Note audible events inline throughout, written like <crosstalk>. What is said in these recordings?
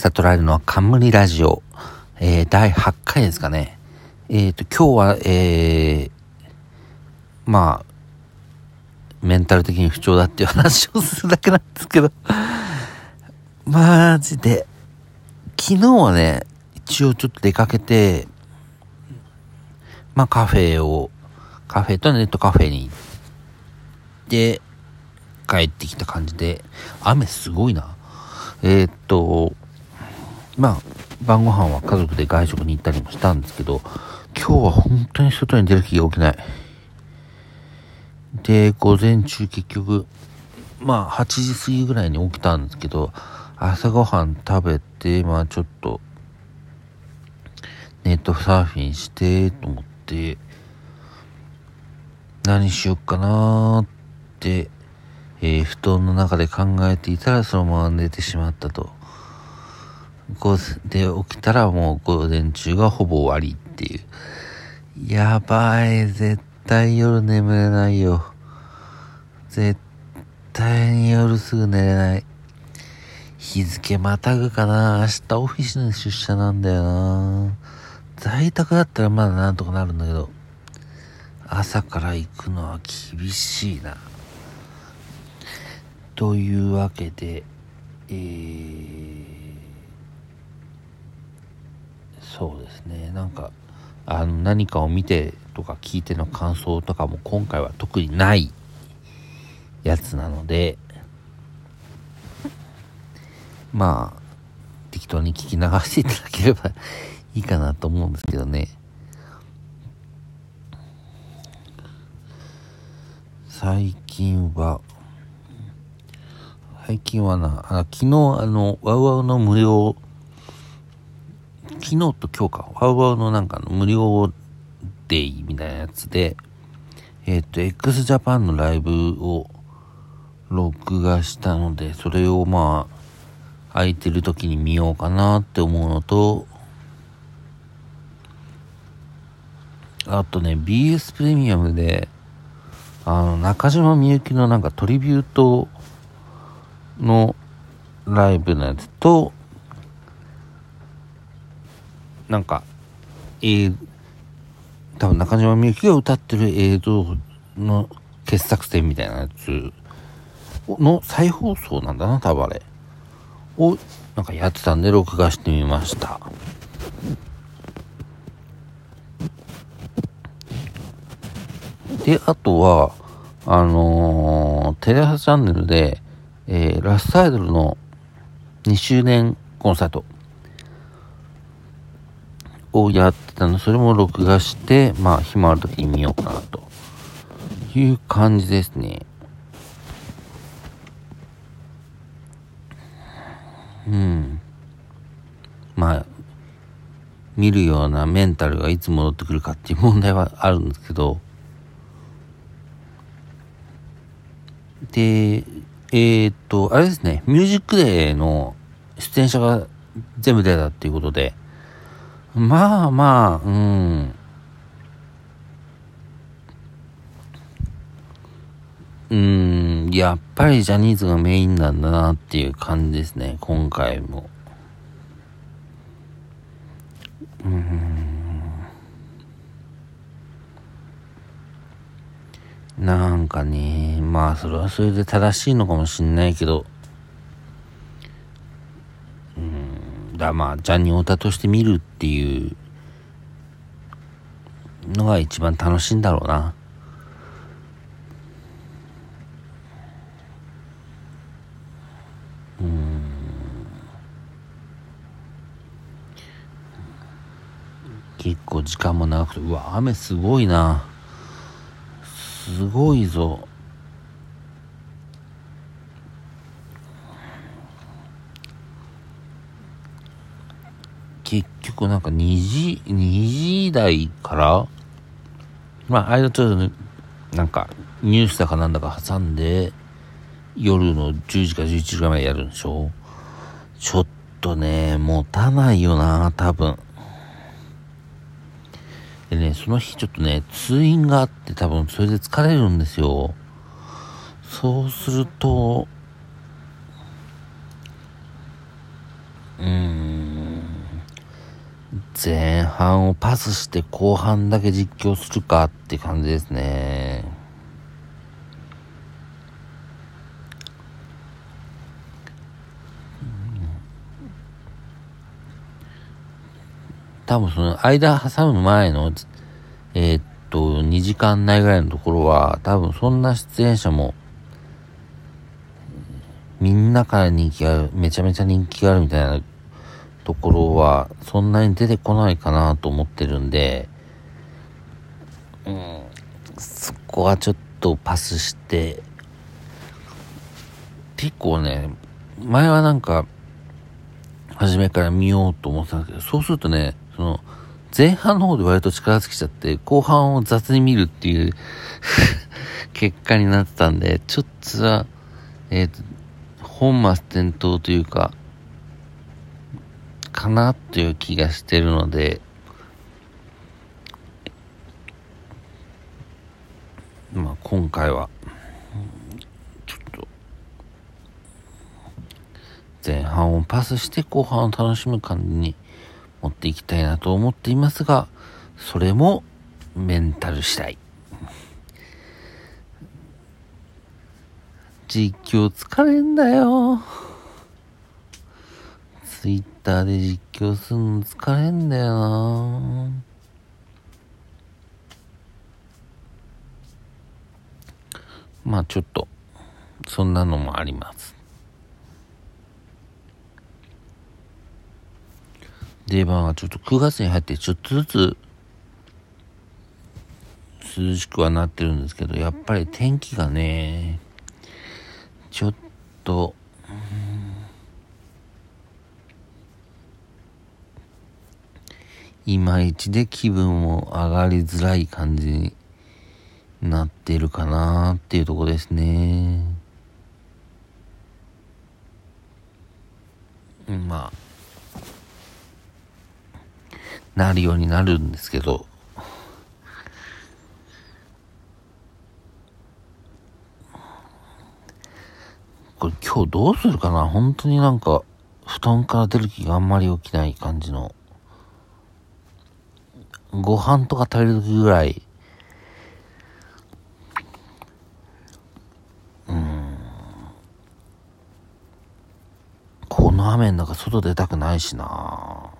悟られるのは冠ラジオ、えー、第8回ですかね。えっ、ー、と、今日は、えー、まあ、メンタル的に不調だっていう話をするだけなんですけど、<laughs> マジで、昨日はね、一応ちょっと出かけて、まあカフェを、カフェとネットカフェに行って、帰ってきた感じで、雨すごいな。えー、っと、まあ、晩ご飯は家族で外食に行ったりもしたんですけど、今日は本当に外に出る気が起きない。で、午前中結局、まあ、8時過ぎぐらいに起きたんですけど、朝ごはん食べて、まあちょっと、ネットサーフィンして、と思って、何しよっかなーって、えー、布団の中で考えていたらそのまま寝てしまったと。で、起きたらもう午前中がほぼ終わりっていう。やばい、絶対夜眠れないよ。絶対に夜すぐ寝れない。日付またぐかな明日オフィスに出社なんだよな在宅だったらまだなんとかなるんだけど、朝から行くのは厳しいな。というわけで、えー、そうですね、なんか、あの、何かを見てとか聞いての感想とかも今回は特にないやつなので、まあ、適当に聞き流していただければいいかなと思うんですけどね。最近は、最近はな、あ昨日あの、ワウワウの無料、昨日と今日か、ワウワウのなんか無料デイみたいなやつで、えっ、ー、と、x ジャパンのライブを録画したので、それをまあ、空いてる時に見ようかなって思うのと、あとね、BS プレミアムで、あの、中島みゆきのなんかトリビュートのライブのやつと、なんか、えー、多分中島みゆきが歌ってる映像の傑作選みたいなやつの再放送なんだな、多分あれ。を、なんかやってたんで録画してみました。で、あとは、あのー、テレ朝チャンネルで、えー、ラストアイドルの2周年コンサートをやってたの、それも録画して、まあ、暇ある時に見ようかな、と。いう感じですね。うん。まあ、見るようなメンタルがいつ戻ってくるかっていう問題はあるんですけど、で、えー、っと、あれですね、ミュージックデーの出演者が全部出たっていうことで、まあまあ、うん。うん、やっぱりジャニーズがメインなんだなっていう感じですね、今回も。うん。なんかね、まあそれはそれで正しいのかもしんないけど、うん、だまあジャニオタとして見るっていうのが一番楽しいんだろうな。うん。結構時間も長くて、うわ、雨すごいな。すごいぞ。結局なんか2時、2時台から、まあ、間ちょっとね、なんか、ニュースだかなんだか挟んで、夜の10時か11時ぐらいまでやるんでしょ？ちょっとね、持たないよな、多分。でね、その日ちょっとね、通院があって多分それで疲れるんですよ。そうすると、うん、前半をパスして後半だけ実況するかって感じですね。多分その間挟む前の、えー、っと、2時間内ぐらいのところは、多分そんな出演者も、みんなから人気がある、めちゃめちゃ人気があるみたいなところは、そんなに出てこないかなと思ってるんで、うん、そこはちょっとパスして、結構ね、前はなんか、初めから見ようと思ってたんですけど、そうするとね、その、前半の方で割と力尽きちゃって、後半を雑に見るっていう <laughs> 結果になってたんで、ちょっとは、えっ、ー、と、本末転倒というか、かなという気がしてるので、まあ今回は、ちょっと、前半をパスして後半を楽しむ感じに持っていきたいなと思っていますが、それもメンタル次第。実況疲れんだよ。ツイッターで実況するの疲れんだよな。まあちょっと、そんなのもあります。で、まあ、ちょっと9月に入ってちょっとずつ涼しくはなってるんですけど、やっぱり天気がね、ちょっと、いまいちで気分も上がりづらい感じになってるかなっていうとこですね。まあ、なるようになるんですけど、これ今日どうするかな？本当になんか、布団から出る気があんまり起きない感じの。ご飯とか食べる時ぐらい、うん。この雨の中外出たくないしな。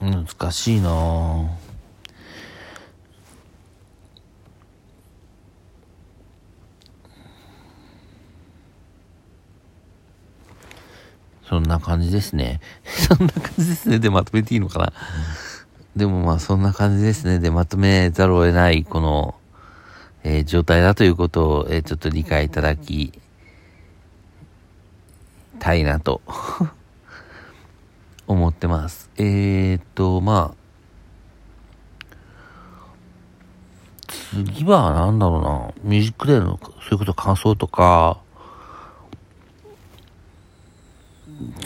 難しいな。そんな感じですね。<laughs> そんな感じですね。でまとめていいのかな？でもまあそんな感じですね。でまとめざるを得ない、この、えー、状態だということを、えー、ちょっと理解いただきたいなと <laughs> 思ってます。えー、っと、まあ、次は何だろうな、ミュージックデーの、そういうこと感想とか、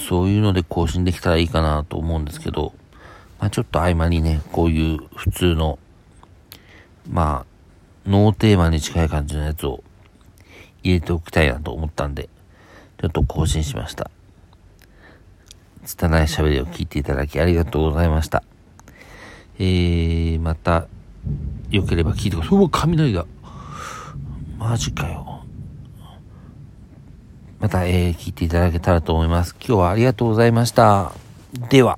そういうので更新できたらいいかなと思うんですけど、まあちょっと合間にね、こういう普通の、まあ、ノーテーマに近い感じのやつを入れておきたいなと思ったんで、ちょっと更新しました。拙い喋りを聞いていただきありがとうございました。えー、また、良ければ聞いてください。うわ、雷だ。マジかよ。また、えー、聞いていただけたらと思います。今日はありがとうございました。では。